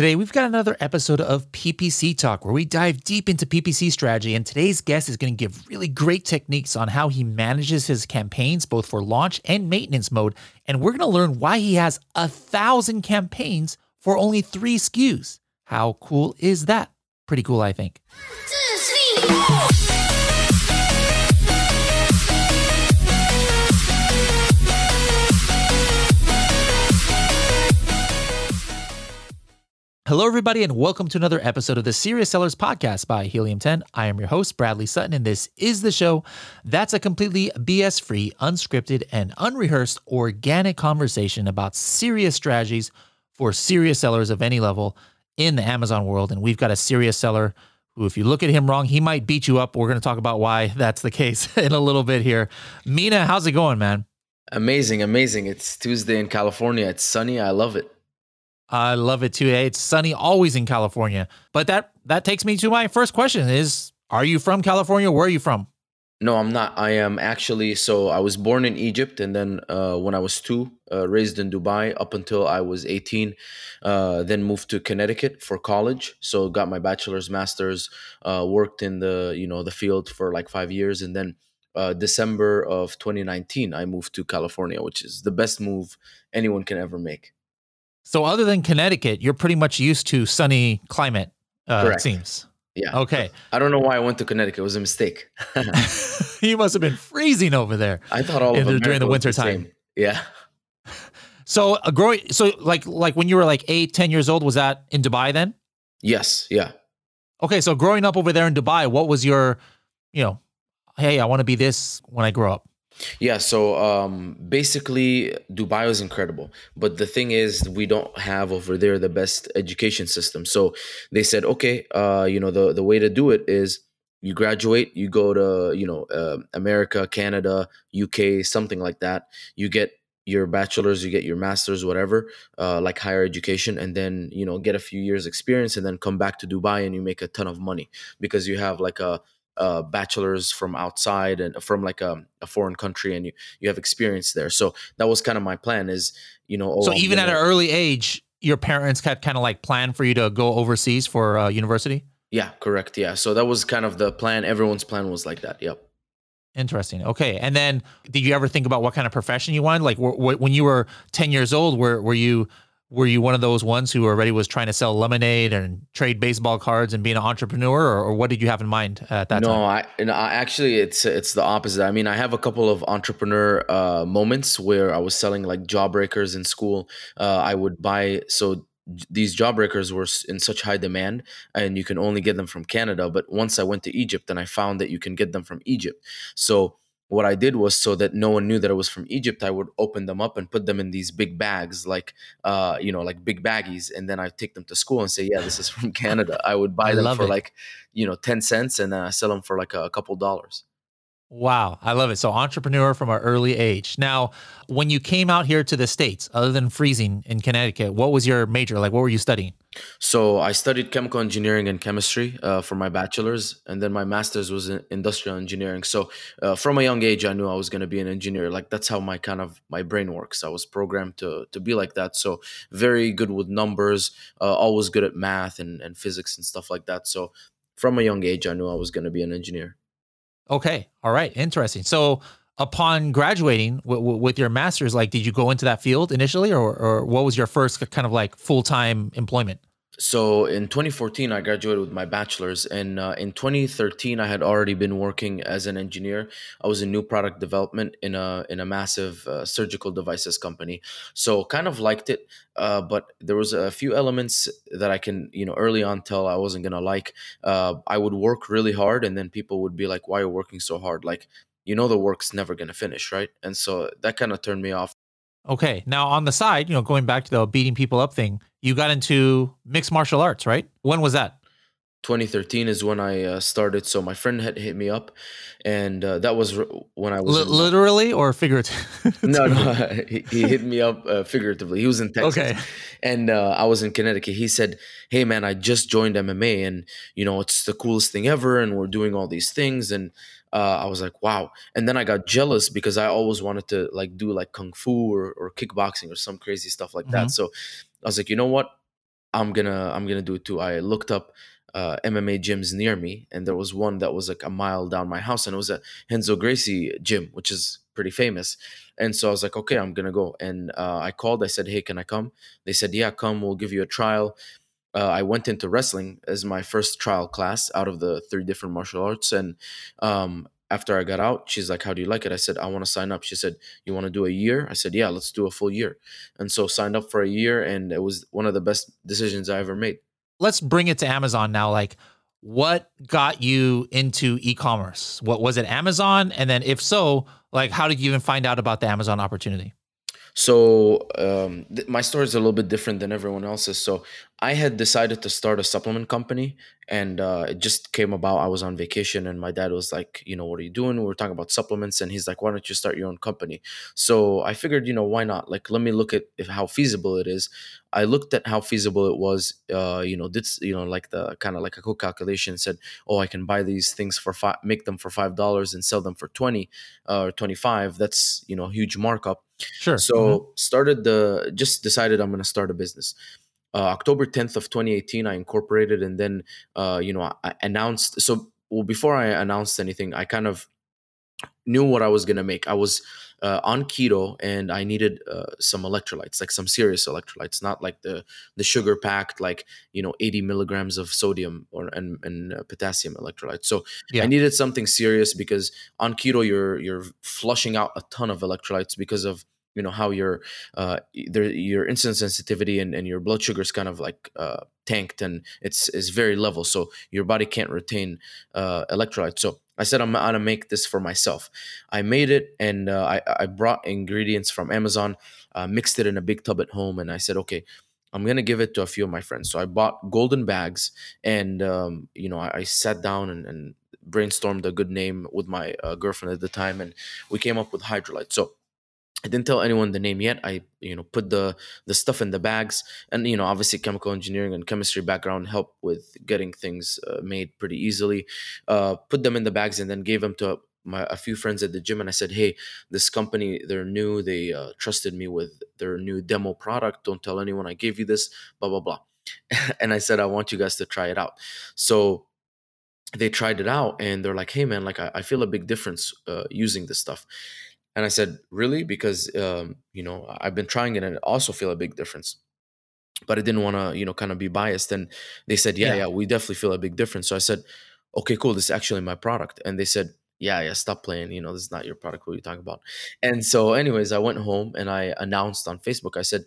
Today, we've got another episode of PPC Talk where we dive deep into PPC strategy. And today's guest is going to give really great techniques on how he manages his campaigns, both for launch and maintenance mode. And we're going to learn why he has a thousand campaigns for only three SKUs. How cool is that? Pretty cool, I think. Hello, everybody, and welcome to another episode of the Serious Sellers Podcast by Helium 10. I am your host, Bradley Sutton, and this is the show that's a completely BS free, unscripted, and unrehearsed organic conversation about serious strategies for serious sellers of any level in the Amazon world. And we've got a serious seller who, if you look at him wrong, he might beat you up. We're going to talk about why that's the case in a little bit here. Mina, how's it going, man? Amazing, amazing. It's Tuesday in California. It's sunny. I love it. I love it too. It's sunny always in California. But that that takes me to my first question is are you from California? Where are you from? No, I'm not. I am actually so I was born in Egypt and then uh, when I was 2 uh, raised in Dubai up until I was 18 uh, then moved to Connecticut for college. So got my bachelor's, master's, uh, worked in the, you know, the field for like 5 years and then uh, December of 2019 I moved to California, which is the best move anyone can ever make. So other than Connecticut, you're pretty much used to sunny climate. Uh, it seems. Yeah. Okay. I don't know why I went to Connecticut. It was a mistake. you must have been freezing over there. I thought all of during the winter time. Yeah. So uh, growing, so like like when you were like eight, ten years old, was that in Dubai then? Yes. Yeah. Okay. So growing up over there in Dubai, what was your, you know, hey, I want to be this when I grow up. Yeah, so um, basically, Dubai is incredible. But the thing is, we don't have over there the best education system. So they said, okay, uh, you know, the, the way to do it is you graduate, you go to, you know, uh, America, Canada, UK, something like that. You get your bachelor's, you get your master's, whatever, uh, like higher education, and then, you know, get a few years experience and then come back to Dubai and you make a ton of money because you have like a uh, bachelors from outside and from like a, a, foreign country and you you have experience there so that was kind of my plan is you know oh, so even at an early age your parents had kind of like planned for you to go overseas for uh, university yeah correct yeah so that was kind of the plan everyone's plan was like that yep Interesting. Okay. And then did you ever think about what kind of profession you wanted? Like w- w- when you were 10 years old, were, were you were you one of those ones who already was trying to sell lemonade and trade baseball cards and be an entrepreneur or, or what did you have in mind at that no, time? I, no actually it's it's the opposite. I mean i have a couple of entrepreneur uh, moments where i was selling like jawbreakers in school. Uh, i would buy so these jawbreakers were in such high demand and you can only get them from canada but once i went to egypt and i found that you can get them from egypt. So what I did was so that no one knew that it was from Egypt, I would open them up and put them in these big bags, like uh, you know, like big baggies, and then I take them to school and say, "Yeah, this is from Canada." I would buy I them for it. like, you know, ten cents, and then I sell them for like a couple dollars. Wow, I love it. So entrepreneur from an early age. Now, when you came out here to the states, other than freezing in Connecticut, what was your major? Like, what were you studying? So I studied chemical engineering and chemistry uh, for my bachelor's, and then my master's was in industrial engineering. So uh, from a young age, I knew I was going to be an engineer. Like that's how my kind of my brain works. I was programmed to to be like that. So very good with numbers, uh, always good at math and and physics and stuff like that. So from a young age, I knew I was going to be an engineer. Okay. All right. Interesting. So upon graduating w- w- with your master's, like, did you go into that field initially or, or what was your first kind of like full-time employment? So in 2014, I graduated with my bachelor's, and uh, in 2013, I had already been working as an engineer. I was in new product development in a in a massive uh, surgical devices company. So kind of liked it, uh, but there was a few elements that I can you know early on tell I wasn't gonna like. Uh, I would work really hard, and then people would be like, "Why are you working so hard?" Like you know the work's never gonna finish, right? And so that kind of turned me off. Okay. Now on the side, you know, going back to the beating people up thing, you got into mixed martial arts, right? When was that? 2013 is when I uh, started. So my friend had hit me up, and uh, that was r- when I was L- literally or figuratively. no, no, he, he, hit me up uh, figuratively. He was in Texas, okay. and uh, I was in Connecticut. He said, "Hey, man, I just joined MMA, and you know it's the coolest thing ever, and we're doing all these things." And uh, I was like, "Wow!" And then I got jealous because I always wanted to like do like kung fu or, or kickboxing or some crazy stuff like mm-hmm. that. So I was like, you know what? I'm gonna I'm gonna do it too. I looked up uh, MMA gyms near me, and there was one that was like a mile down my house, and it was a Renzo Gracie gym, which is pretty famous. And so I was like, okay, I'm gonna go. And uh, I called. I said, hey, can I come? They said, yeah, come. We'll give you a trial. Uh, I went into wrestling as my first trial class out of the three different martial arts, and um, after I got out, she's like, How do you like it? I said, I want to sign up. She said, You want to do a year? I said, Yeah, let's do a full year. And so signed up for a year, and it was one of the best decisions I ever made. Let's bring it to Amazon now. Like, what got you into e-commerce? What was it Amazon? And then if so, like how did you even find out about the Amazon opportunity? So um, th- my story is a little bit different than everyone else's. So I had decided to start a supplement company, and uh, it just came about. I was on vacation, and my dad was like, "You know, what are you doing?" We were talking about supplements, and he's like, "Why don't you start your own company?" So I figured, you know, why not? Like, let me look at if how feasible it is. I looked at how feasible it was. Uh, you know, did you know like the kind of like a quick calculation said, "Oh, I can buy these things for five, make them for five dollars, and sell them for twenty uh, or twenty five. That's you know a huge markup." Sure. So mm-hmm. started the just decided I'm going to start a business. Uh, October 10th of 2018, I incorporated, and then uh, you know I announced. So well, before I announced anything, I kind of knew what I was going to make. I was uh, on keto and I needed uh, some electrolytes, like some serious electrolytes, not like the the sugar packed, like you know, 80 milligrams of sodium or and, and uh, potassium electrolytes. So yeah. I needed something serious because on keto you're you're flushing out a ton of electrolytes because of you know how your uh your insulin sensitivity and, and your blood sugar is kind of like uh tanked and it's is very level so your body can't retain uh electrolytes so I said I'm gonna make this for myself. I made it and uh, I I brought ingredients from Amazon, uh, mixed it in a big tub at home, and I said, okay, I'm gonna give it to a few of my friends. So I bought golden bags, and um, you know I, I sat down and, and, brainstormed a good name with my uh, girlfriend at the time, and we came up with Hydrolyte. So I didn't tell anyone the name yet. I, you know, put the the stuff in the bags, and you know, obviously, chemical engineering and chemistry background help with getting things uh, made pretty easily. Uh, put them in the bags, and then gave them to my a few friends at the gym, and I said, "Hey, this company, they're new. They uh, trusted me with their new demo product. Don't tell anyone I gave you this. Blah blah blah." and I said, "I want you guys to try it out." So they tried it out, and they're like, "Hey, man, like I, I feel a big difference uh, using this stuff." And I said, really? Because, um, you know, I've been trying it and I also feel a big difference. But I didn't want to, you know, kind of be biased. And they said, yeah, yeah, yeah, we definitely feel a big difference. So I said, okay, cool. This is actually my product. And they said, yeah, yeah, stop playing. You know, this is not your product. What are you talking about? And so, anyways, I went home and I announced on Facebook. I said,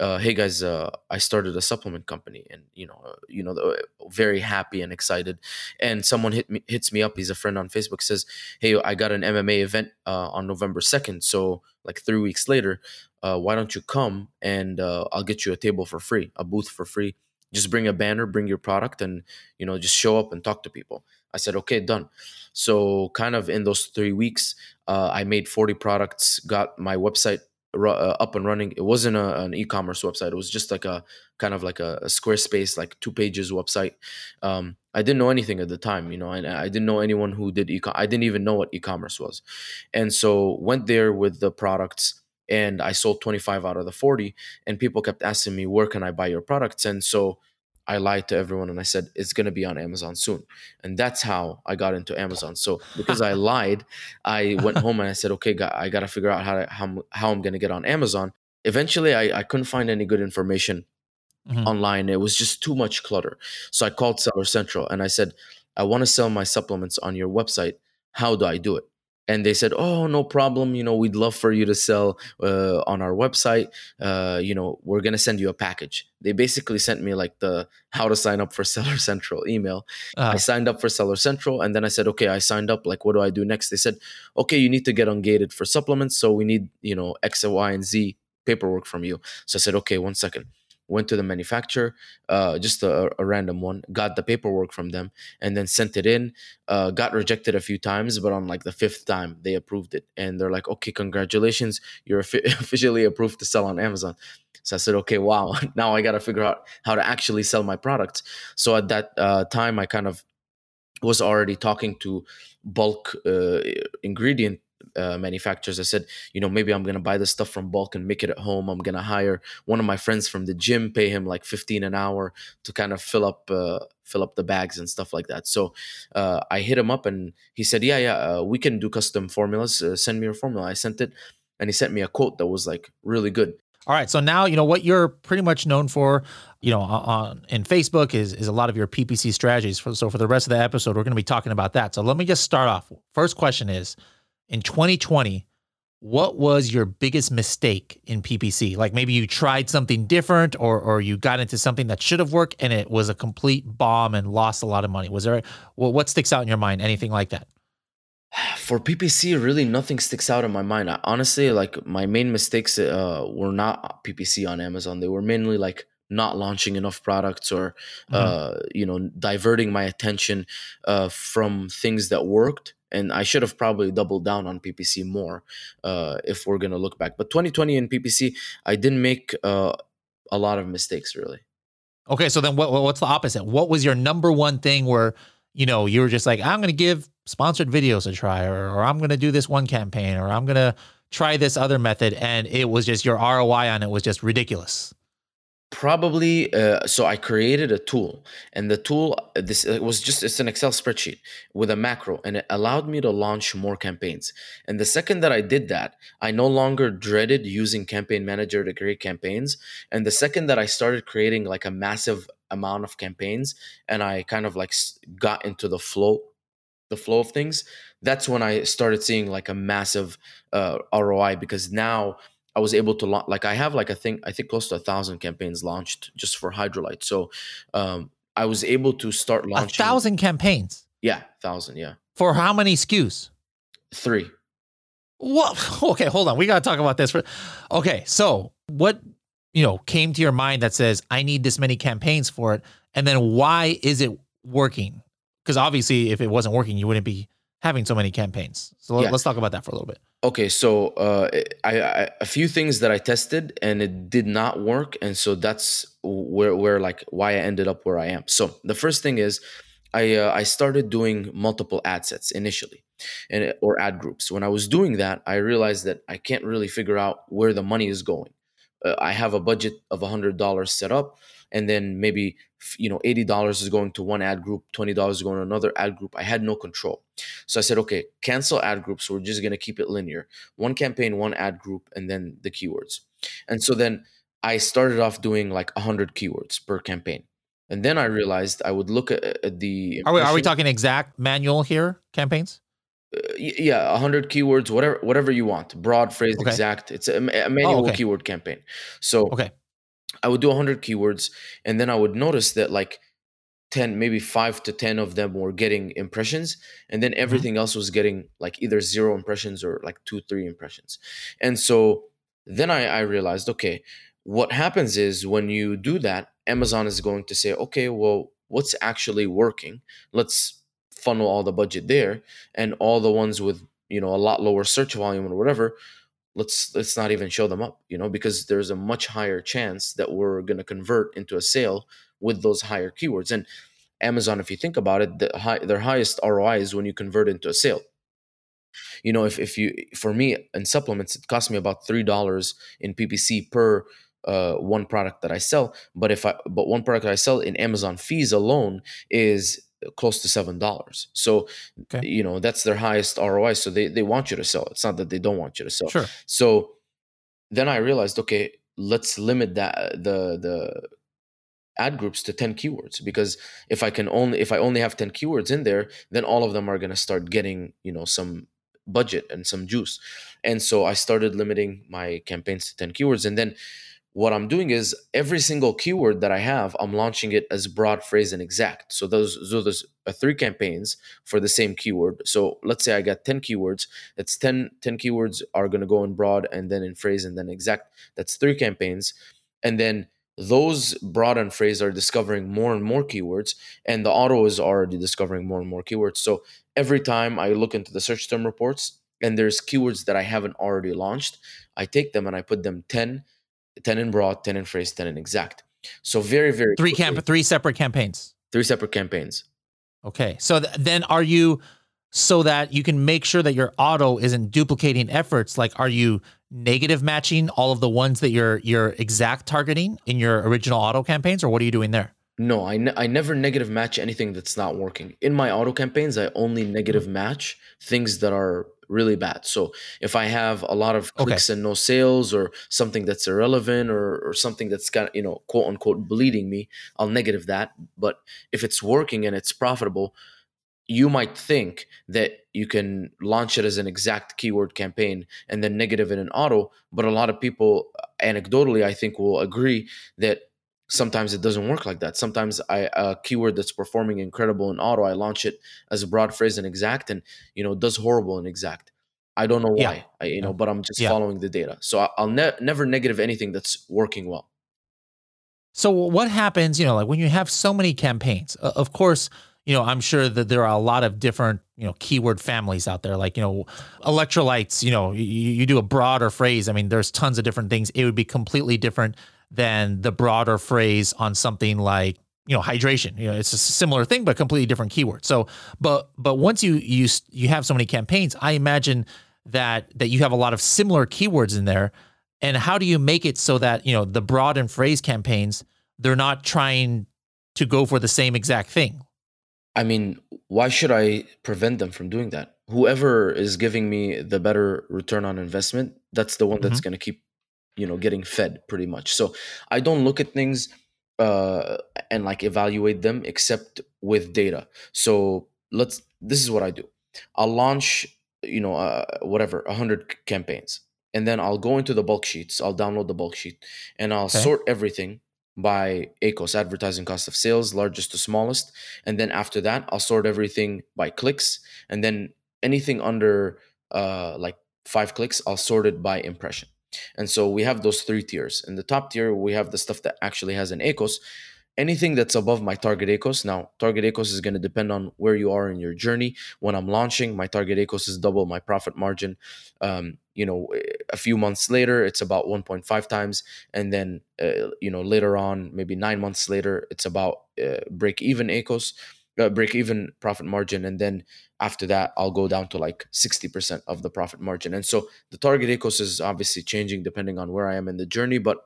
uh, "Hey guys, uh, I started a supplement company, and you know, uh, you know, uh, very happy and excited." And someone hit me, hits me up. He's a friend on Facebook. Says, "Hey, I got an MMA event uh, on November second. So, like three weeks later, why don't you come and I'll get you a table for free, a booth for free. Just bring a banner, bring your product, and you know, just show up and talk to people." I said, "Okay, done." So, kind of in those three weeks, I made forty products, got my website uh, up and running. It wasn't a, an e-commerce website. It was just like a kind of like a, a Squarespace, like two pages website. Um, I didn't know anything at the time, you know, and I didn't know anyone who did e. I didn't even know what e-commerce was, and so went there with the products, and I sold 25 out of the 40, and people kept asking me, "Where can I buy your products?" And so I lied to everyone and I said it's going to be on Amazon soon. And that's how I got into Amazon. So because I lied, I went home and I said, okay, I got to figure out how, to, how, how I'm going to get on Amazon. Eventually, I, I couldn't find any good information mm-hmm. online. It was just too much clutter. So I called Seller Central and I said, I want to sell my supplements on your website. How do I do it? And they said oh no problem you know we'd love for you to sell uh, on our website. Uh, you know we're going to send you a package. They basically sent me like the how to sign up for seller central email. Uh. i signed up for seller central and then i said okay i signed up like what do i do next? They said okay you need to get ungated for supplements so we need you know x y and z paperwork from you. So i said okay one second went to the manufacturer, uh, just a, a, random one, got the paperwork from them, and then sent it in. Uh, got rejected a few times, but on like the fifth time, they approved it, and they're like, "Okay, congratulations, you're officially approved to sell on Amazon." So I said, "Okay, wow, now I got to figure out how to actually sell my products." So at that uh, time, I kind of was already talking to bulk uh, ingredient uh, manufacturers. I said, you know, maybe I'm gonna buy this stuff from bulk and make it at home. I'm gonna hire one of my friends from the gym, pay him like 15 an hour to kind of fill up uh, fill up the bags and stuff like that. So uh, I hit him up and he said, yeah, yeah, uh, we can do custom formulas. Uh, send me your formula. I sent it, and he sent me a quote that was like really good. All right. So now you know what you're pretty much known for. You know, on in Facebook is is a lot of your PPC strategies. So for the rest of the episode, we're going to be talking about that. So let me just start off. First question is, in 2020, what was your biggest mistake in PPC? Like maybe you tried something different, or or you got into something that should have worked and it was a complete bomb and lost a lot of money. Was there? Well, what sticks out in your mind? Anything like that? For PPC, really nothing sticks out in my mind. I, honestly, like my main mistakes uh, were not PPC on Amazon. They were mainly like not launching enough products or mm-hmm. uh, you know diverting my attention uh, from things that worked. And I should have probably doubled down on PPC more uh, if we're gonna look back. But 2020 in PPC, I didn't make uh, a lot of mistakes really. Okay, so then what, what's the opposite? What was your number one thing where you know you were just like, I'm gonna give sponsored videos a try, or, or I'm to do this one campaign, or I'm to try this other method. And it was just your ROI on it was just ridiculous. Probably, uh, so I created a tool, and the tool this it was just it's an Excel spreadsheet with a macro, and it allowed me to launch more campaigns. And the second that I did that, I no longer dreaded using Campaign Manager to create campaigns. And the second that I started creating like a massive amount of campaigns, and I kind of like got into the flow the flow of things, that's when I started seeing like a massive uh, ROI because now I was able to launch. Like I have like I think I think close to a thousand campaigns launched just for Hydrolite. So um, I was able to start launching a thousand campaigns. Yeah, thousand. Yeah. For how many SKUs? Three. What? Okay, hold on. We got to talk about this. For okay, so what you know came to your mind that says I need this many campaigns for it, and then why is it working? because obviously if it wasn't working you wouldn't be having so many campaigns. So yeah. let's talk about that for a little bit. Okay so uh, I, I, a few things that i tested and it did not work. And so that's where where like why i ended up where i am. So the first thing is i uh, i started doing multiple ad sets initially and or ad groups. When i was doing that i realized that i can't really figure out where the money is going. Uh, i have a budget of a $100 set up and then maybe you know $80 is going to one ad group $20 is going to another ad group. I had no control. So i said okay cancel ad groups. We're just going to keep it linear. One campaign one ad group and then the keywords. And so then i started off doing like 100 keywords per campaign. And then i realized i would look at, at the are we, are we talking exact manual here campaigns? Uh, yeah 100 keywords whatever whatever you want. Broad phrase okay. exact. It's a, a manual oh, okay. keyword campaign. So okay I would do 100 keywords and then I would notice that like 10 maybe 5 to 10 of them were getting impressions and then mm-hmm. everything mm-hmm. else was getting like either zero impressions or like 2 3 impressions. And so then I, I realized okay, what happens is when you do that, Amazon is going to say, okay, well, what's actually working? Let's funnel all the budget there and all the ones with you know a lot lower search volume or whatever let's let's not even show them up you know because there's a much higher chance that we're going to convert into a sale with those higher keywords. And amazon if you think about it the high, their highest roi is when you convert into a sale. You know if, if you for me in supplements it costs me about three dollars in ppc per uh, one product that i sell. But if i but one product i sell in amazon fees alone is close to seven dollars. So okay. you know that's their highest ROI. So they they want you to sell. It's not that they don't want you to sell. Sure. So then I realized, okay, let's limit that uh, the the ad groups to 10 keywords because if i can only if i only have 10 keywords in there then all of them are going to start getting you know some budget and some juice and so i started limiting my campaigns to 10 keywords and then what I'm doing is every single keyword that I have, I'm launching it as broad phrase and exact. So those so there's uh, three campaigns for the same keyword. So let's say I got 10 keywords. It's 10, 10 keywords are going to go in broad and then in phrase and then exact. That's three campaigns. And then those broad and phrase are discovering more and more keywords and the auto is already discovering more and more keywords. So every time I look into the search term reports and there's keywords that I haven't already launched, I take them and I put them 10 10 in broad, 10 in phrase, 10 in exact. So very, very three camp three separate campaigns. Three separate campaigns. Okay. So th- then are you so that you can make sure that your auto isn't duplicating efforts? Like, are you negative matching all of the ones that you're you're exact targeting in your original auto campaigns, or what are you doing there? No, I, ne- I never negative match anything that's not working. In my auto campaigns, I only negative mm-hmm. match things that are really bad. So if I have a lot of clicks okay. and no sales or something that's irrelevant or, or something that's got, you know, quote unquote bleeding me, I'll negative that. But if it's working and it's profitable, you might think that you can launch it as an exact keyword campaign and then negative it in auto. But a lot of people, anecdotally, I think will agree that sometimes it doesn't work like that. Sometimes I a keyword that's performing incredible in auto, I launch it as a broad phrase in exact, and you know does horrible in exact. I don't know why, yeah. I, you know, but I'm just yeah. following the data. So I'll ne- never negative anything that's working well. So what happens, you know, like when you have so many campaigns? Of course, you know, I'm sure that there are a lot of different, you know, keyword families out there. Like, you know, electrolytes. You know, you, you do a broader phrase. I mean, there's tons of different things. It would be completely different than the broader phrase on something like you know hydration you know it's a similar thing but completely different keyword so but but once you you you have so many campaigns i imagine that that you have a lot of similar keywords in there and how do you make it so that you know the broad and phrase campaigns they're not trying to go for the same exact thing I mean, why should I prevent them from doing that? Whoever is giving me the better return on investment, that's the one that's mm-hmm. going to keep, you know, getting fed pretty much. So I don't look at things uh, and like evaluate them except with data. So let's. This is what I do. I'll launch, you know, uh, whatever, hundred campaigns, and then I'll go into the bulk sheets. I'll download the bulk sheet, and I'll okay. sort everything by ACOS, advertising cost of sales, largest to smallest. And then after that, I'll sort everything by clicks. And then anything under uh, like five clicks, I'll sort it by impression. And so we have those three tiers. In the top tier, we have the stuff that actually has an ACOS anything that's above my target ACOS. Now, target ACOS is going to depend on where you are in your journey. When I'm launching, my target ACOS is double my profit margin. Um, you know, a few months later, it's about 1.5 times, and then uh, you know later on, maybe nine months later, it's about uh, break even ACOS. Uh, break even profit margin and then after that i'll go down to like 60% of the profit margin and so the target ACOS is obviously changing depending on where i am in the journey but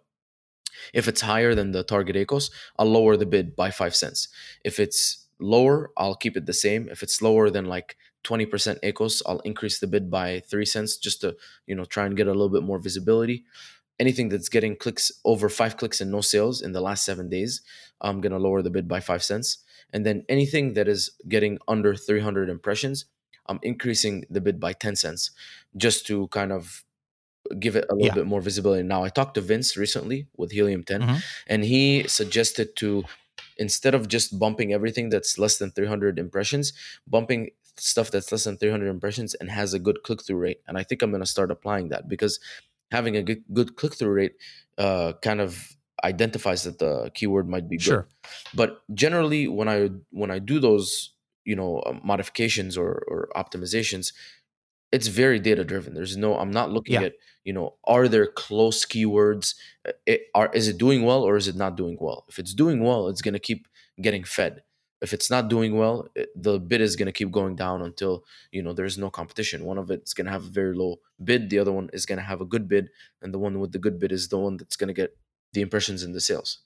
if it's higher than the target ACOS, I'll lower the bid by five cents. If it's lower, I'll keep it the same. If it's lower than like 20% ACOS, I'll increase the bid by three cents just to, you know, try and get a little bit more visibility. Anything that's getting clicks over five clicks and no sales in the last seven days, I'm gonna lower the bid by five cents. And then anything that is getting under 300 impressions, I'm increasing the bid by 10 cents just to kind of give it a little yeah. bit more visibility. Now, I talked to Vince recently with Helium 10, mm-hmm. and he suggested to instead of just bumping everything that's less than 300 impressions, bumping stuff that's less than 300 impressions and has a good click through rate. And I think I'm going to start applying that because having a good, good click through rate uh, kind of identifies that the keyword might be good. Sure. But generally, when I when I do those you know uh, modifications or, or optimizations it's very data driven there's no i'm not looking yeah. at you know are there close keywords it, are is it doing well or is it not doing well if it's doing well it's going to keep getting fed if it's not doing well it, the bid is going to keep going down until you know there's no competition one of it's going to have a very low bid the other one is going to have a good bid and the one with the good bid is the one that's going to get the impressions and the sales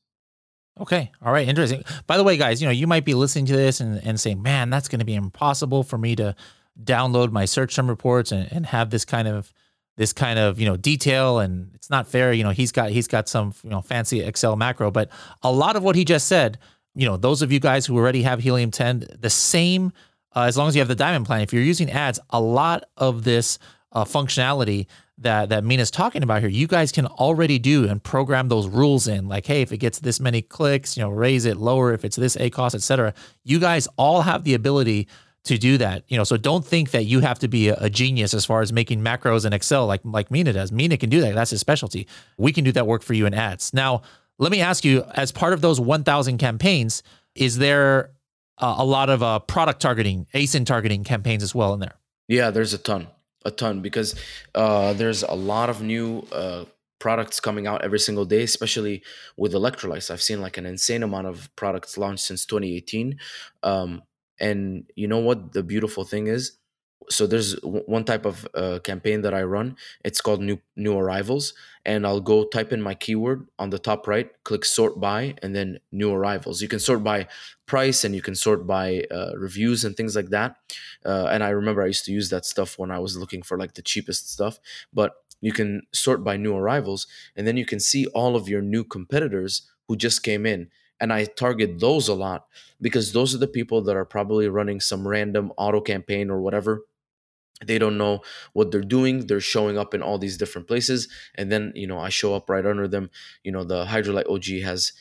Okay. All right. Interesting. By the way, guys, you know, you might be listening to this and, and saying, man, that's going to be impossible for me to download my search term reports and, and have this kind of this kind of you know detail and it's not fair you know he's got he's got some you know fancy excel macro but a lot of what he just said you know those of you guys who already have helium 10 the same uh, as long as you have the diamond plan if you're using ads a lot of this uh, functionality that that Mina's talking about here, you guys can already do and program those rules in. Like, hey, if it gets this many clicks, you know, raise it lower. If it's this a ACOS, etc. You guys all have the ability to do that. You know, so don't think that you have to be a, a, genius as far as making macros in Excel like like Mina does. Mina can do that. That's his specialty. We can do that work for you in ads. Now, let me ask you, as part of those 1,000 campaigns, is there uh, a lot of uh, product targeting, ASIN targeting campaigns as well in there? Yeah, there's a ton, a ton, because uh, there's a lot of new uh, products coming out every single day, especially with electrolytes. I've seen like an insane amount of products launched since 2018. Um, and you know what the beautiful thing is? So there's one type of uh, campaign that I run. It's called new new arrivals, and I'll go type in my keyword on the top right, click sort by, and then new arrivals. You can sort by price, and you can sort by uh, reviews and things like that. Uh, and I remember I used to use that stuff when I was looking for like the cheapest stuff. But you can sort by new arrivals, and then you can see all of your new competitors who just came in. And I target those a lot because those are the people that are probably running some random auto campaign or whatever. They don't know what they're doing. They're showing up in all these different places and then you know i show up right under them. You know the hydrolite og has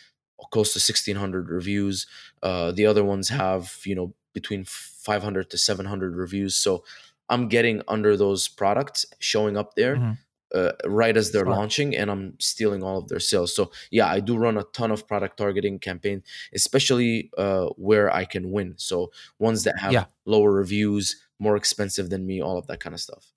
close to 1600 reviews. Uh, the other ones have you know between 500 to 700 reviews. So i'm getting under those products showing up there. Mm-hmm. Uh, right as they're Smart. launching and i'm stealing all of their sales so yeah i do run a ton of product targeting campaign especially uh, where i can win so ones that have yeah. lower reviews more expensive than me, all of that kind of stuff.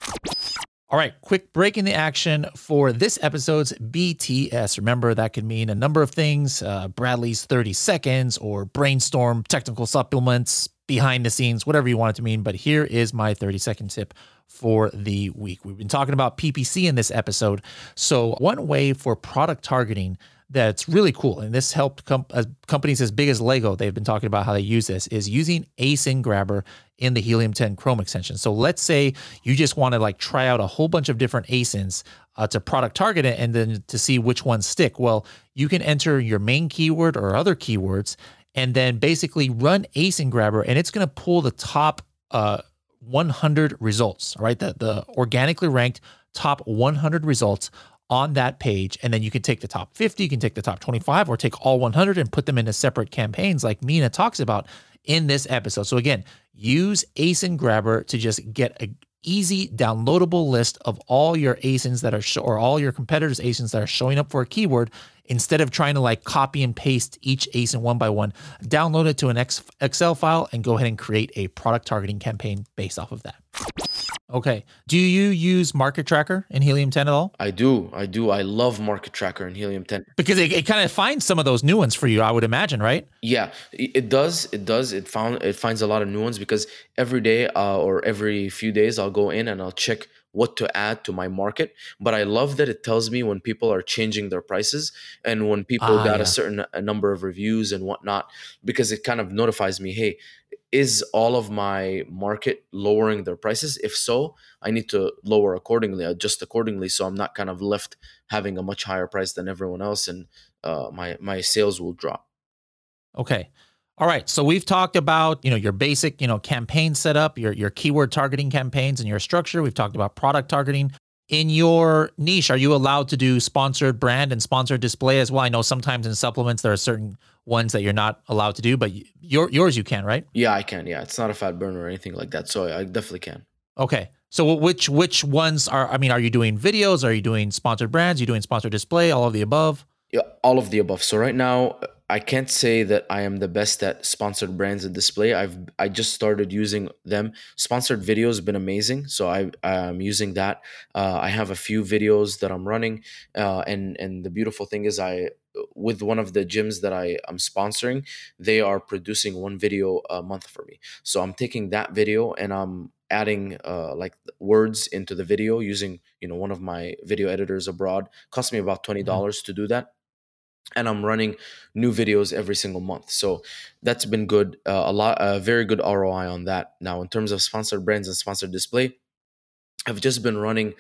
All right, quick break in the action for this episode's BTS. Remember, that could mean a number of things uh, Bradley's 30 seconds or brainstorm technical supplements, behind the scenes, whatever you want it to mean. But here is my 30 second tip for the week. We've been talking about PPC in this episode. So, one way for product targeting that's really cool, and this helped com- uh, companies as big as Lego, they've been talking about how they use this, is using ASIN Grabber in the Helium 10 Chrome extension. So let's say you just want to like try out a whole bunch of different ASINs uh, to product target it and then to see which ones stick. Well, you can enter your main keyword or other keywords and then basically run ASIN Grabber and it's going to pull the top uh, 100 results, right? The, the organically ranked top 100 results on that page. And then you can take the top 50, you can take the top 25, or take all 100 and put them into separate campaigns like Mina talks about in this episode. So again, use ASIN Grabber to just get a easy downloadable list of all your ASINs that are sh- or all your competitors ASINs that are showing up for a keyword instead of trying to like copy and paste each ASIN one by one. Download it to an X- Excel file and go ahead and create a product targeting campaign based off of that. Okay. Do you use Market Tracker in Helium 10 at all? I do. I do. I love Market Tracker in Helium 10 because it, it kind of finds some of those new ones for you. I would imagine, right? Yeah, it does. It does. It found it finds a lot of new ones because every day uh, or every few days I'll go in and I'll check what to add to my market. But I love that it tells me when people are changing their prices and when people ah, got yeah. a certain a number of reviews and whatnot, because it kind of notifies me, hey, is all of my market lowering their prices? If so, I need to lower accordingly, adjust accordingly, so I'm not kind of left having a much higher price than everyone else, and uh, my my sales will drop. Okay. All right. So we've talked about, you know, your basic, you know, campaign setup, your your keyword targeting campaigns and your structure. We've talked about product targeting. In your niche, are you allowed to do sponsored brand and sponsored display as well? I know sometimes in supplements there are certain ones that you're not allowed to do, but your yours you can, right? Yeah, I can. Yeah, it's not a fat burner or anything like that, so I definitely can. Okay. So which which ones are? I mean, are you doing videos? Are you doing sponsored brands? Are you doing sponsored display? All of the above? Yeah, all of the above. So right now, I can't say that I am the best at sponsored brands and display. I've I just started using them. Sponsored videos have been amazing, so I I'm using that. Uh, I have a few videos that I'm running, uh, and and the beautiful thing is I with one of the gyms that I am sponsoring, they are producing one video a month for me. So I'm taking that video and I'm adding uh, like words into the video using you know one of my video editors abroad. Cost me about twenty mm-hmm. dollars mm-hmm. to do that and I'm running new videos every single month. So that's been good. Uh, a lot, a very good ROI on that. Now, in terms of sponsored brands and sponsored display, I've just been running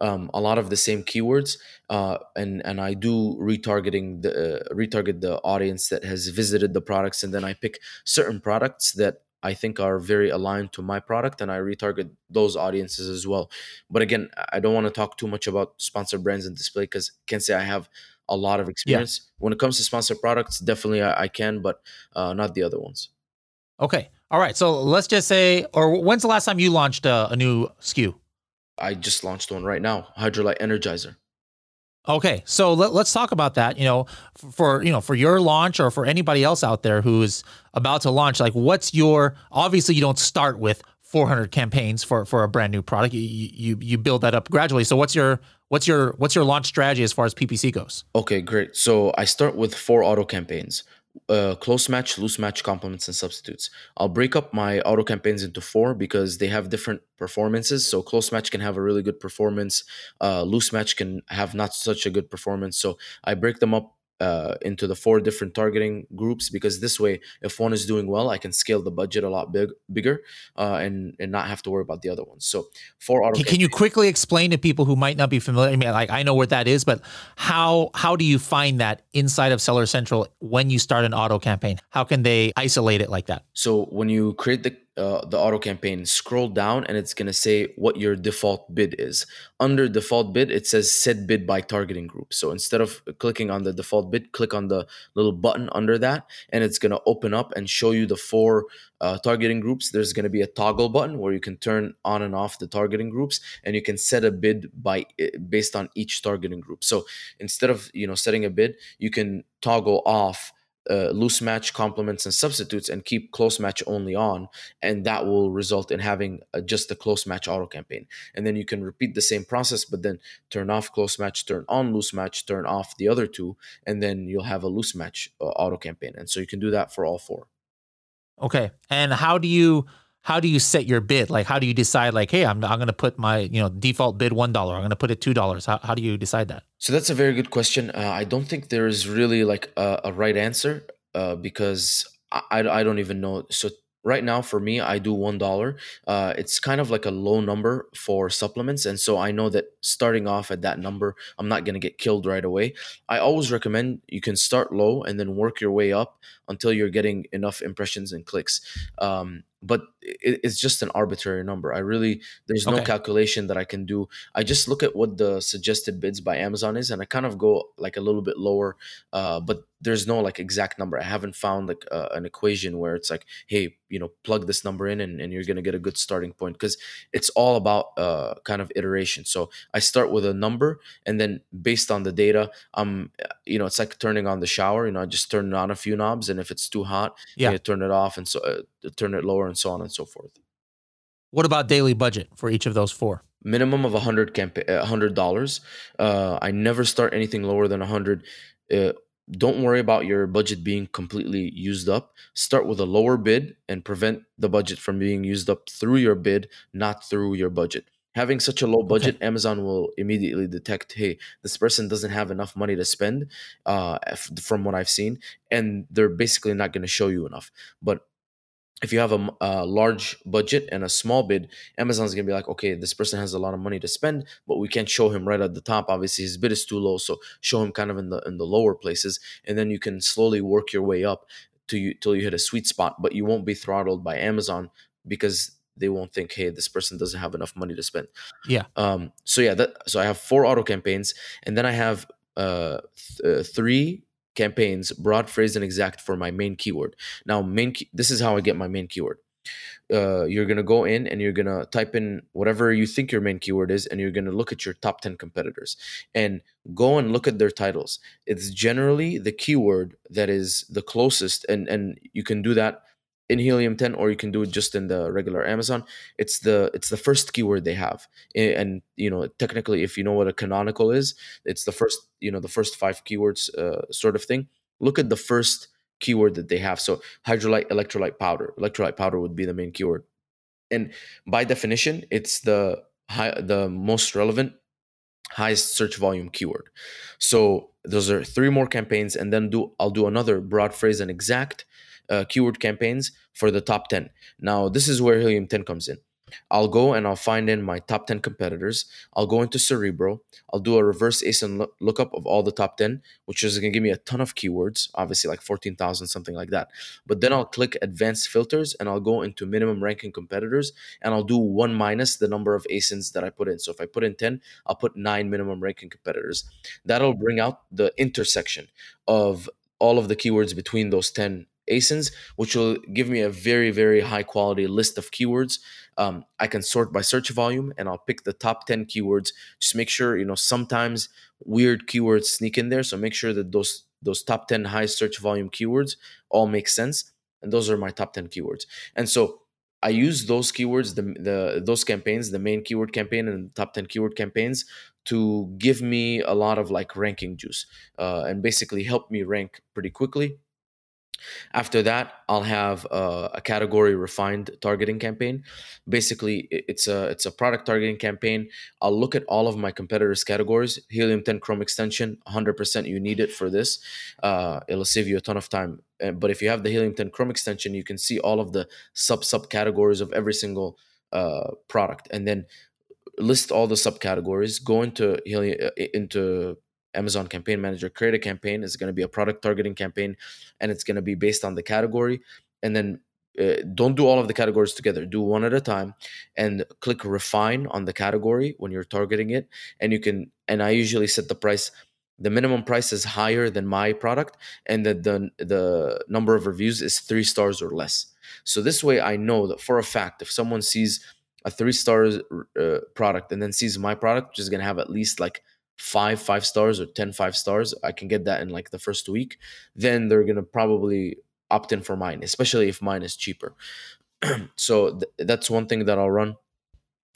um, a lot of the same keywords, uh, and and I do retargeting the uh, retarget the audience that has visited the products, and then I pick certain products that I think are very aligned to my product, and I retarget those audiences as well. But again, I don't want to talk too much about sponsored brands and display because can't say I have a lot of experience. Yeah. When it comes to sponsored products, definitely I, I can, but uh, not the other ones. Okay. All right. So let's just say, or when's the last time you launched a, a new SKU? I just launched one right now, Hydrolite Energizer. Okay, so let, us talk about that. You know, for you know, for your launch or for anybody else out there who's about to launch, like, what's your? Obviously, you don't start with 400 campaigns for for a brand new product. You you you build that up gradually. So, what's your What's your what's your launch strategy as far as PPC goes? Okay, great. So I start with four auto campaigns. uh, close match, loose match, complements, and substitutes. I'll break up my auto campaigns into four because they have different performances. So close match can have a really good performance. Uh, loose match can have not such a good performance. So I break them up uh, into the four different targeting groups because this way, if one is doing well, I can scale the budget a lot big, bigger uh, and and not have to worry about the other ones. So four auto. Can, can you quickly explain to people who might not be familiar? I mean, like I know what that is, but how how do you find that inside of Seller Central when you start an auto campaign? How can they isolate it like that? So when you create the uh, the auto campaign, scroll down and it's going to say what your default bid is. Under default bid, it says set bid by targeting group. So instead of clicking on the default bid, click on the little button under that and it's going to open up and show you the four uh, targeting groups. There's going to be a toggle button where you can turn on and off the targeting groups and you can set a bid by eh, based on each targeting group. So instead of, you know, setting a bid, you can toggle off uh, loose match complements and substitutes and keep close match only on and that will result in having a, just a close match auto campaign. And then you can repeat the same process but then turn off close match turn on loose match turn off the other two and then you'll have a loose match uh, auto campaign. And so you can do that for all four. Okay. And how do you how do you set your bid? Like how do you decide like hey i'm, I'm going to put my you know default bid one dollar i'm going to put it two dollars how, how do you decide that? So that's a very good question. Uh, I don't think there's really like a, a right answer uh, because I, I don't even know. So right now for me i do one dollar. Uh, it's kind of like a low number for supplements and so i know that starting off at that number i'm not going to get killed right away. I always recommend you can start low and then work your way up until you're getting enough impressions and clicks. Um, but it, it's just an arbitrary number. I really there's no okay. calculation that I can do. I just look at what the suggested bids by Amazon is, and I kind of go like a little bit lower. Uh, but there's no like exact number. I haven't found like uh, an equation where it's like, hey, you know, plug this number in, and, and you're gonna get a good starting point because it's all about uh, kind of iteration. So I start with a number, and then based on the data, I'm, you know, it's like turning on the shower. You know, I just turn on a few knobs, and if it's too hot, yeah, you turn it off, and so uh, turn it lower, and so on and so forth. What about daily budget for each of those four? Minimum of a hundred campa- uh, hundred dollars. Uh, I never start anything lower than a hundred. Uh, don't worry about your budget being completely used up. Start with a lower bid and prevent the budget from being used up through your bid, not through your budget. Having such a low budget, okay. Amazon will immediately detect, hey, this person doesn't have enough money to spend, uh, from what I've seen, and they're basically not going to show you enough. But if you have a, a, large budget and a small bid, Amazon's gonna be like, okay, this person has a lot of money to spend, but we can't show him right at the top. Obviously, his bid is too low, so show him kind of in the in the lower places, and then you can slowly work your way up to you till you hit a sweet spot. But you won't be throttled by Amazon because they won't think, hey, this person doesn't have enough money to spend. Yeah. Um. So yeah, that so I have four auto campaigns, and then I have uh, th- uh three campaigns, broad phrase and exact for my main keyword. Now, main key, this is how I get my main keyword. Uh, you're gonna go in and you're gonna type in whatever you think your main keyword is, and you're gonna look at your top ten competitors and go and look at their titles. It's generally the keyword that is the closest, and and you can do that in helium 10 or you can do it just in the regular amazon it's the it's the first keyword they have. And you know technically if you know what a canonical is it's the first you know the first five keywords uh, sort of thing. Look at the first keyword that they have. So hydrolyte electrolyte powder. Electrolyte powder would be the main keyword. And by definition it's the high the most relevant highest search volume keyword. So those are three more campaigns and then do i'll do another broad phrase and exact uh, keyword campaigns for the top 10. Now, this is where Helium 10 comes in. I'll go and I'll find in my top 10 competitors. I'll go into Cerebro. I'll do a reverse ASIN lookup of all the top 10, which is going to give me a ton of keywords, obviously like 14,000, something like that. But then I'll click advanced filters and I'll go into minimum ranking competitors and I'll do one minus the number of ASINs that I put in. So if I put in 10, I'll put nine minimum ranking competitors. That'll bring out the intersection of all of the keywords between those 10 ASINs, which will give me a very, very high quality list of keywords. Um, I can sort by search volume and I'll pick the top 10 keywords. Just make sure, you know, sometimes weird keywords sneak in there. So make sure that those those top 10 high search volume keywords all make sense. And those are my top 10 keywords. And so I use those keywords, the, the those campaigns, the main keyword campaign and top 10 keyword campaigns to give me a lot of like ranking juice uh, and basically help me rank pretty quickly After that, I'll have uh, a category refined targeting campaign. Basically, it's a it's a product targeting campaign. I'll look at all of my competitors' categories. Helium 10 Chrome extension, 100% you need it for this. Uh, it'll save you a ton of time. Uh, but if you have the Helium 10 Chrome extension, you can see all of the sub subcategories of every single uh, product, and then list all the subcategories. Go into Helium uh, into Amazon Campaign Manager, create a campaign. It's going to be a product targeting campaign, and it's going to be based on the category. And then uh, don't do all of the categories together. Do one at a time, and click refine on the category when you're targeting it. And you can. And I usually set the price. The minimum price is higher than my product, and the the, the number of reviews is three stars or less. So this way, I know that for a fact, if someone sees a three stars uh, product and then sees my product, which is going to have at least like five five stars or 10 five stars i can get that in like the first week then they're gonna probably opt in for mine especially if mine is cheaper. So th- that's one thing that i'll run.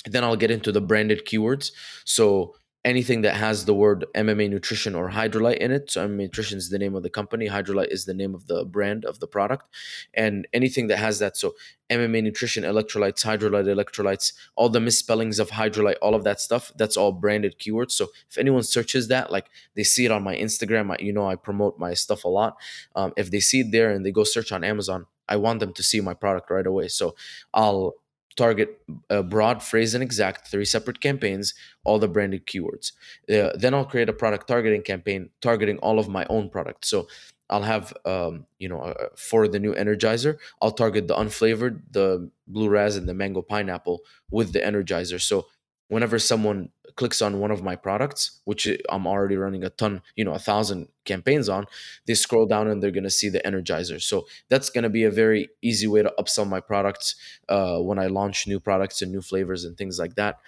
Then i'll get into the branded keywords. So anything that has the word MMA Nutrition or Hydralyte in it. So MMA Nutrition is the name of the company, Hydralyte is the name of the brand of the product, and anything that has that. So MMA Nutrition, electrolytes, Hydralyte, electrolytes, all the misspellings of Hydralyte, all of that stuff. That's all branded keywords. So if anyone searches that, like they see it on my Instagram, I, you know I promote my stuff a lot. Um, if they see it there and they go search on Amazon, I want them to see my product right away. So I'll target a broad phrase and exact three separate campaigns all the branded keywords. Uh, then i'll create a product targeting campaign targeting all of my own products so i'll have um, you know uh, for the new energizer i'll target the unflavored the blue raz and the mango pineapple with the energizer. So whenever someone clicks on one of my products, which I'm already running a ton, you know, a thousand campaigns on, they scroll down and they're going to see the Energizer. So that's going to be a very easy way to upsell my products uh, when I launch new products and new flavors and things like that.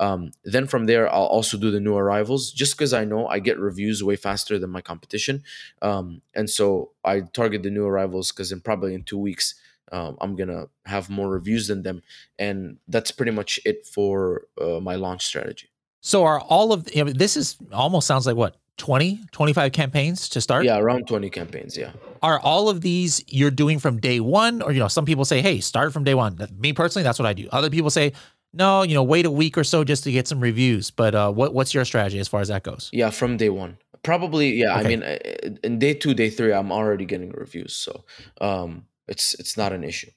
Um, then from there, I'll also do the new arrivals just because I know I get reviews way faster than my competition. Um, and so I target the new arrivals because in probably in two weeks, um, I'm gonna have more reviews than them, and that's pretty much it for uh, my launch strategy. So are all of you know, this is almost sounds like what 20, 25 campaigns to start? Yeah, around 20 campaigns, yeah. Are all of these you're doing from day 1 or you know some people say hey, start from day 1. Me personally, that's what I do. Other people say no, you know, wait a week or so just to get some reviews. But uh, what what's your strategy as far as that goes? Yeah, from day 1. Probably yeah, okay. I mean uh, in day 2, day 3 I'm already getting reviews. So, um it's it's not an issue.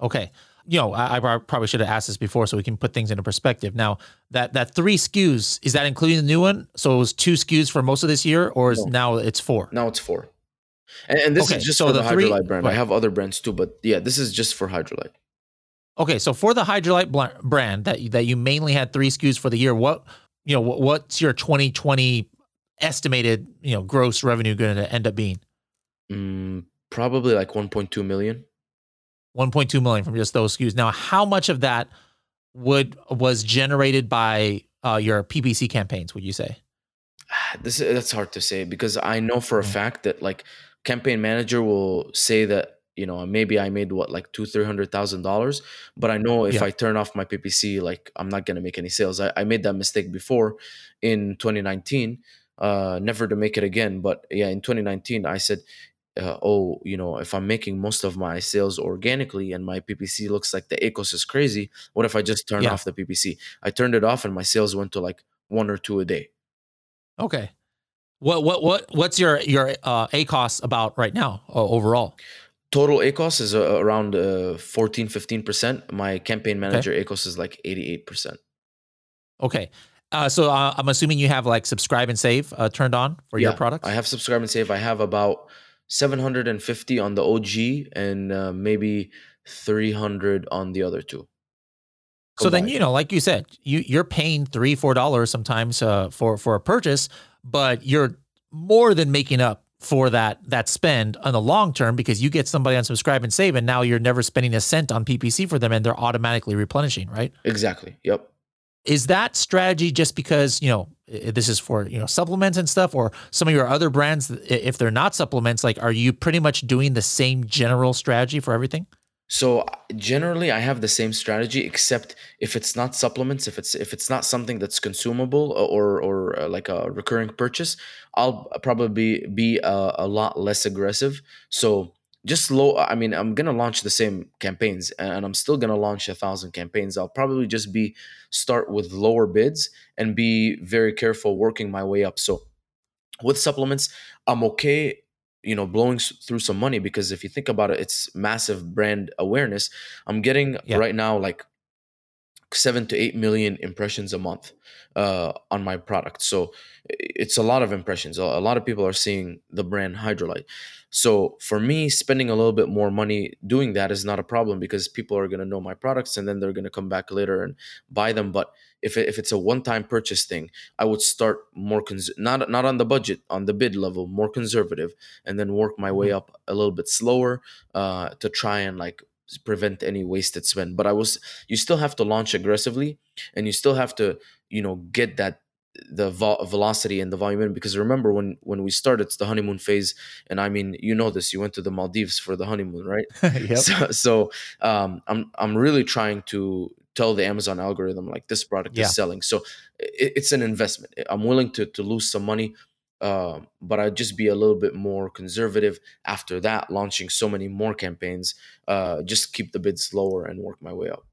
Okay. You know, I, I, probably should have asked this before so we can put things into perspective. Now, that that three SKUs is that including the new one? So it was two SKUs for most of this year, or is no. now it's four? Now it's four. And, and this okay, is just so for the, the Hydralyte brand. Right. I have other brands too, but yeah, this is just for Hydralyte. Okay, so for the Hydralyte brand that that you mainly had three SKUs for the year, what you know, what's your 2020 estimated you know gross revenue going to end up being? Mm, probably like 1.2 million 1.2 million from just those SKUs. Now, how much of that would was generated by uh, your PPC campaigns? Would you say? This that's hard to say because I know for a mm-hmm. fact that like campaign manager will say that you know maybe I made what like two three hundred thousand dollars, but I know if yeah. I turn off my PPC, like I'm not gonna make any sales. I, I made that mistake before in 2019 uh never to make it again but yeah in 2019 i said uh, oh, you know, if I'm making most of my sales organically and my PPC looks like the ACOS is crazy, what if I just turn yeah. off the PPC? I turned it off and my sales went to like one or two a day. Okay. What what what what's your your uh, ACOS about right now uh, overall? Total ACOS is uh, around uh, 14 15%. My campaign manager okay. ACOS is like 88%. Okay. Uh, so uh, I'm assuming you have like subscribe and save uh, turned on for yeah, your products. I have subscribe and save. I have about 750 on the OG and uh, maybe 300 on the other two. So then you know, like you said, you you're paying three four dollars sometimes uh, for for a purchase, but you're more than making up for that that spend on the long term because you get somebody on subscribe and save, and now you're never spending a cent on PPC for them, and they're automatically replenishing, right? Exactly. Yep. Is that strategy just because, you know, this is for, you know, supplements and stuff or some of your other brands if they're not supplements like are you pretty much doing the same general strategy for everything? So generally, I have the same strategy, except if it's not supplements, if it's if it's not something that's consumable or or uh, like a recurring purchase, I'll probably be a, a lot less aggressive. So just low. I mean, I'm gonna launch the same campaigns, and I'm still gonna launch a thousand campaigns. I'll probably just be start with lower bids and be very careful working my way up. So with supplements, I'm okay you know blowing through some money because if you think about it it's massive brand awareness i'm getting yeah. right now like seven to eight million impressions a month uh, on my product. So it's a lot of impressions. A lot of people are seeing the brand hydrolyte so for me spending a little bit more money doing that is not a problem because people are going to know my products and then they're going to come back later and buy them. But if, if it's a one-time purchase thing i would start more cons- not not on the budget on the bid level more conservative and then work my way mm-hmm. up a little bit slower uh, to try and like prevent any wasted spend but i was you still have to launch aggressively and you still have to you know get that the vo- velocity and the volume in. Because remember when when we started it's the honeymoon phase and i mean you know this you went to the maldives for the honeymoon right? Yep. so, so um, i'm i'm really trying to tell the amazon algorithm like this product yeah. is selling. So it, it's an investment. I'm willing to to lose some money uh, but I'd just be a little bit more conservative after that, launching so many more campaigns. Uh, just keep the bids lower and work my way up.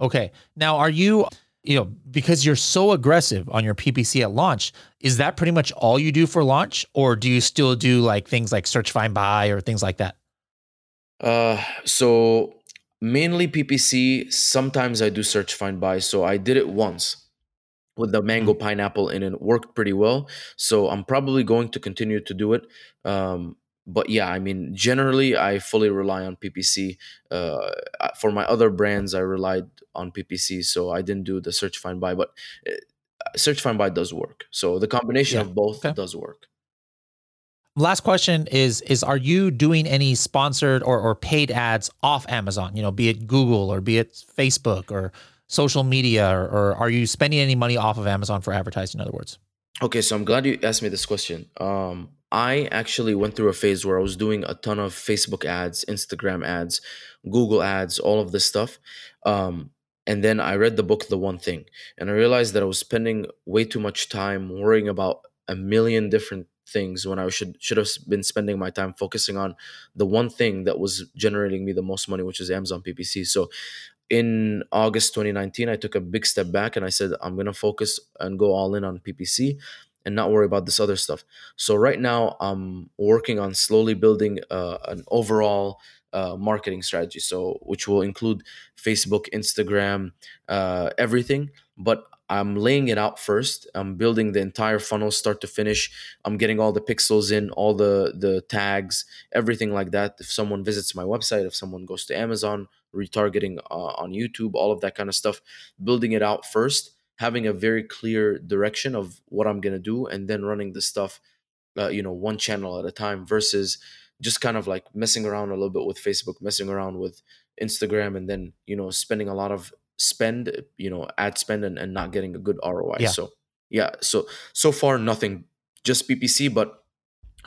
Okay. Now, are you you know, because you're so aggressive on your PPC at launch, is that pretty much all you do for launch, or do you still do like things like search, find, buy, or things like that? Uh, so mainly PPC. Sometimes I do search, find, buy. So I did it once with the mango pineapple, and it worked pretty well. So I'm probably going to continue to do it. Um, but yeah, I mean, generally, I fully rely on PPC. Uh, for my other brands, I relied on PPC, so I didn't do the search, find, buy. But uh, search, find, buy does work. So the combination yeah. of both okay. does work. Last question is is are you doing any sponsored or, or paid ads off Amazon? You know, be it Google or be it Facebook or social media, or, or are you spending any money off of Amazon for advertising? In other words. Okay, so I'm glad you asked me this question. Um, I actually went through a phase where I was doing a ton of Facebook ads, Instagram ads, Google ads, all of this stuff. Um, and then I read the book, The One Thing, and I realized that I was spending way too much time worrying about a million different things when I should should have been spending my time focusing on the one thing that was generating me the most money, which is Amazon PPC. So in August 2019, I took a big step back and I said, I'm going to focus and go all in on PPC and not worry about this other stuff. So right now I'm working on slowly building uh, an overall uh, marketing strategy. So which will include Facebook, Instagram, uh, everything. But I'm laying it out first. I'm building the entire funnel, start to finish. I'm getting all the pixels in, all the the tags, everything like that. If someone visits my website, if someone goes to Amazon, retargeting uh, on YouTube, all of that kind of stuff, building it out first having a very clear direction of what I'm gonna do, and then running the stuff, uh, you know, one channel at a time versus just kind of like messing around a little bit with Facebook, messing around with Instagram, and then you know spending a lot of spend, you know, ad spend, and, and not getting a good ROI. Yeah. So yeah, so so far nothing, just PPC, but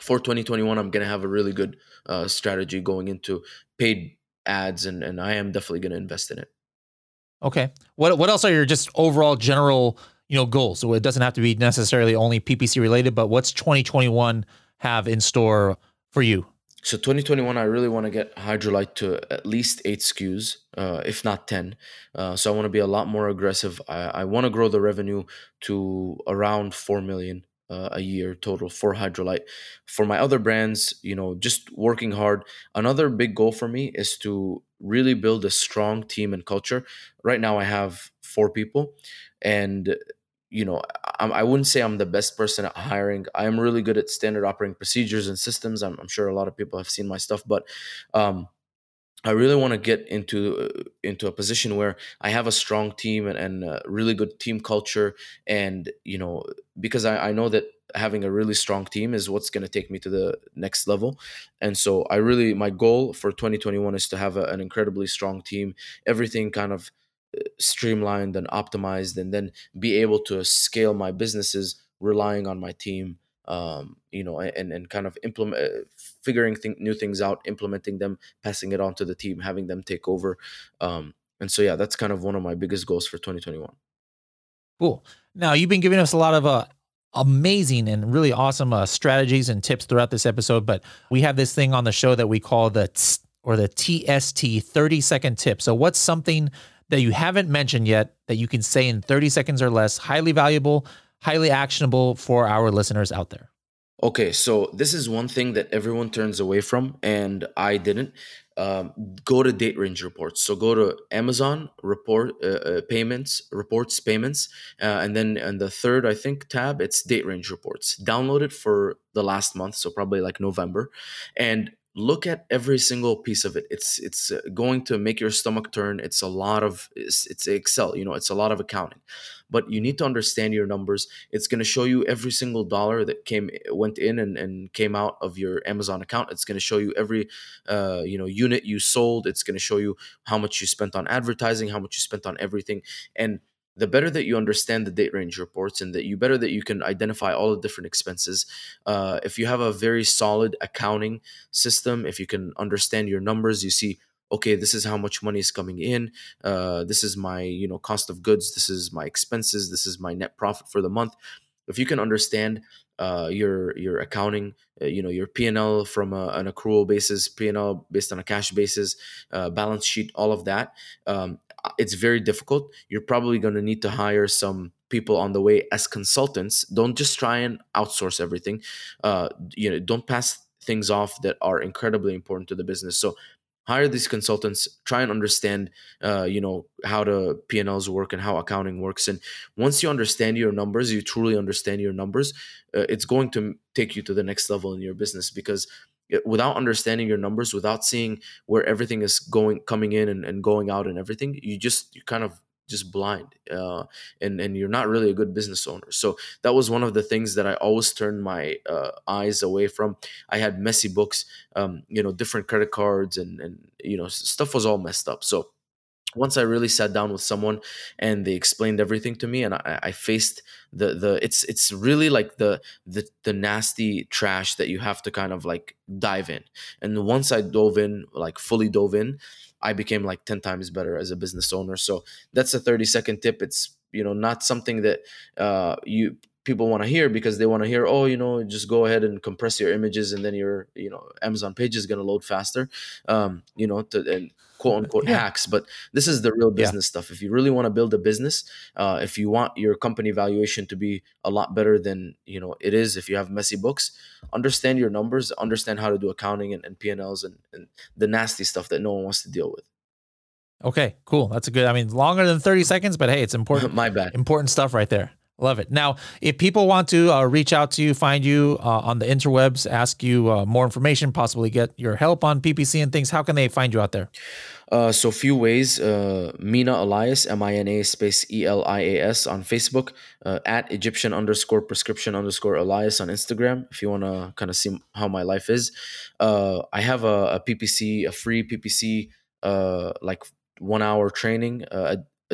for 2021 i'm going to have a really good uh, strategy going into paid ads and, and i am definitely going to invest in it Okay. What what else are your just overall general, you know, goals? So it doesn't have to be necessarily only PPC related, but what's 2021 have in store for you? So 2021, I really want to get Hydrolite to at least eight SKUs, uh, if not 10. Uh, so I want to be a lot more aggressive. I, I want to grow the revenue to around 4 million uh, a year total for Hydrolite. For my other brands, you know, just working hard. Another big goal for me is to really build a strong team and culture. Right now, I have four people, and you know, I, I wouldn't say I'm the best person at hiring. I am really good at standard operating procedures and systems. I'm, I'm sure a lot of people have seen my stuff, but um, I really want to get into uh, into a position where I have a strong team and, and a really good team culture, and you know, because I, I know that having a really strong team is what's going to take me to the next level. And so, I really my goal for 2021 is to have a, an incredibly strong team, everything kind of uh, streamlined and optimized, and then be able to scale my businesses relying on my team um, you know, and and kind of implement, uh, figuring new things out, implementing them, passing it on to the team, having them take over. Um, and so yeah, that's kind of one of my biggest goals for 2021. Cool. Now you've been giving us a lot of uh, amazing and really awesome uh, strategies and tips throughout this episode, but we have this thing on the show that we call the or the TST 30 second tip. So what's something that you haven't mentioned yet that you can say in 30 seconds or less, highly valuable, highly actionable for our listeners out there? Okay, so this is one thing that everyone turns away from, and I didn't. Um, go to date range reports. So go to Amazon report uh, uh, payments reports payments, uh, and then in the third I think tab it's date range reports. Download it for the last month, so probably like November, and look at every single piece of it. It's it's uh, going to make your stomach turn. It's a lot of it's, it's excel you know it's a lot of accounting. But you need to understand your numbers. It's going to show you every single dollar that came went in and, and came out of your amazon account. It's going to show you every uh, you know unit you sold. It's going to show you how much you spent on advertising how much you spent on everything. And the better that you understand the date range reports and that you better that you can identify all the different expenses. Uh, if you have a very solid accounting system if you can understand your numbers you see okay this is how much money is coming in. Uh, this is my you know cost of goods. This is my expenses. This is my net profit for the month. If you can understand uh, your your accounting, uh, you know your P and L from a, an accrual basis, P and L based on a cash basis, uh, balance sheet, all of that. Um, it's very difficult. You're probably going to need to hire some people on the way as consultants. Don't just try and outsource everything. Uh, you know, don't pass things off that are incredibly important to the business. So hire these consultants try and understand uh, you know how the p&l's work and how accounting works and once you understand your numbers you truly understand your numbers uh, it's going to take you to the next level in your business because without understanding your numbers without seeing where everything is going coming in and, and going out and everything you just you kind of just blind uh, and and you're not really a good business owner. So that was one of the things that i always turned my uh, eyes away from. I had messy books um, you know different credit cards and and you know stuff was all messed up. So once I really sat down with someone and they explained everything to me and I, I, faced the the it's it's really like the the the nasty trash that you have to kind of like dive in. And once I dove in, like fully dove in, I became like 10 times better as a business owner. So that's a 30 second tip. It's you know not something that uh you people want to hear because they want to hear oh you know just go ahead and compress your images and then your you know amazon page is going to load faster um you know to and quote unquote yeah. hacks but this is the real business yeah. stuff. If you really want to build a business uh, if you want your company valuation to be a lot better than you know it is if you have messy books understand your numbers understand how to do accounting and, and p&l's and, and the nasty stuff that no one wants to deal with. Okay cool. That's a good i mean longer than 30 seconds but hey it's important my bad. important stuff right there Love it. Now, if people want to uh, reach out to you, find you uh, on the interwebs, ask you uh, more information, possibly get your help on PPC and things, how can they find you out there? Uh, so, few ways. Uh, Mina Elias, M I N A space E L I A S on Facebook, uh, at Egyptian underscore prescription underscore Elias on Instagram. If you want to kind of see how my life is, I have a, a, PPC, a free PPC, like one hour training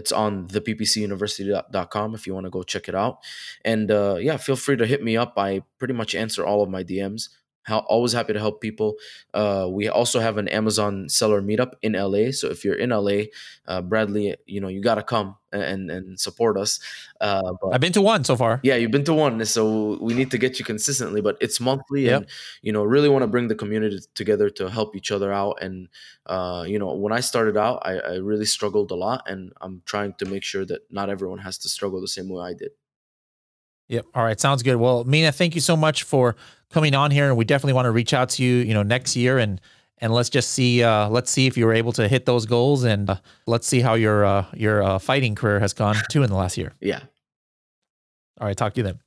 it's on theppcuniversity.com if you want to go check it out. And uh, yeah, feel free to hit me up. I pretty much answer all of my DMs. How, always happy to help people. Uh, we also have an Amazon seller meetup in LA. So if you're in LA, uh, Bradley, you know you got to come and and support us. Uh, but, I've been to one so far. Yeah, you've been to one, so we need to get you consistently. But it's monthly, yep. and you know really want to bring the community together to help each other out. And uh, you know when I started out, I, I really struggled a lot, and I'm trying to make sure that not everyone has to struggle the same way I did. Yep. All right. Sounds good. Well, Mina, thank you so much for coming on here, and we definitely want to reach out to you, you know, next year and and let's just see uh, let's see if you were able to hit those goals, and uh, let's see how your uh, your uh, fighting career has gone too in the last year. Yeah. All right. Talk to you then.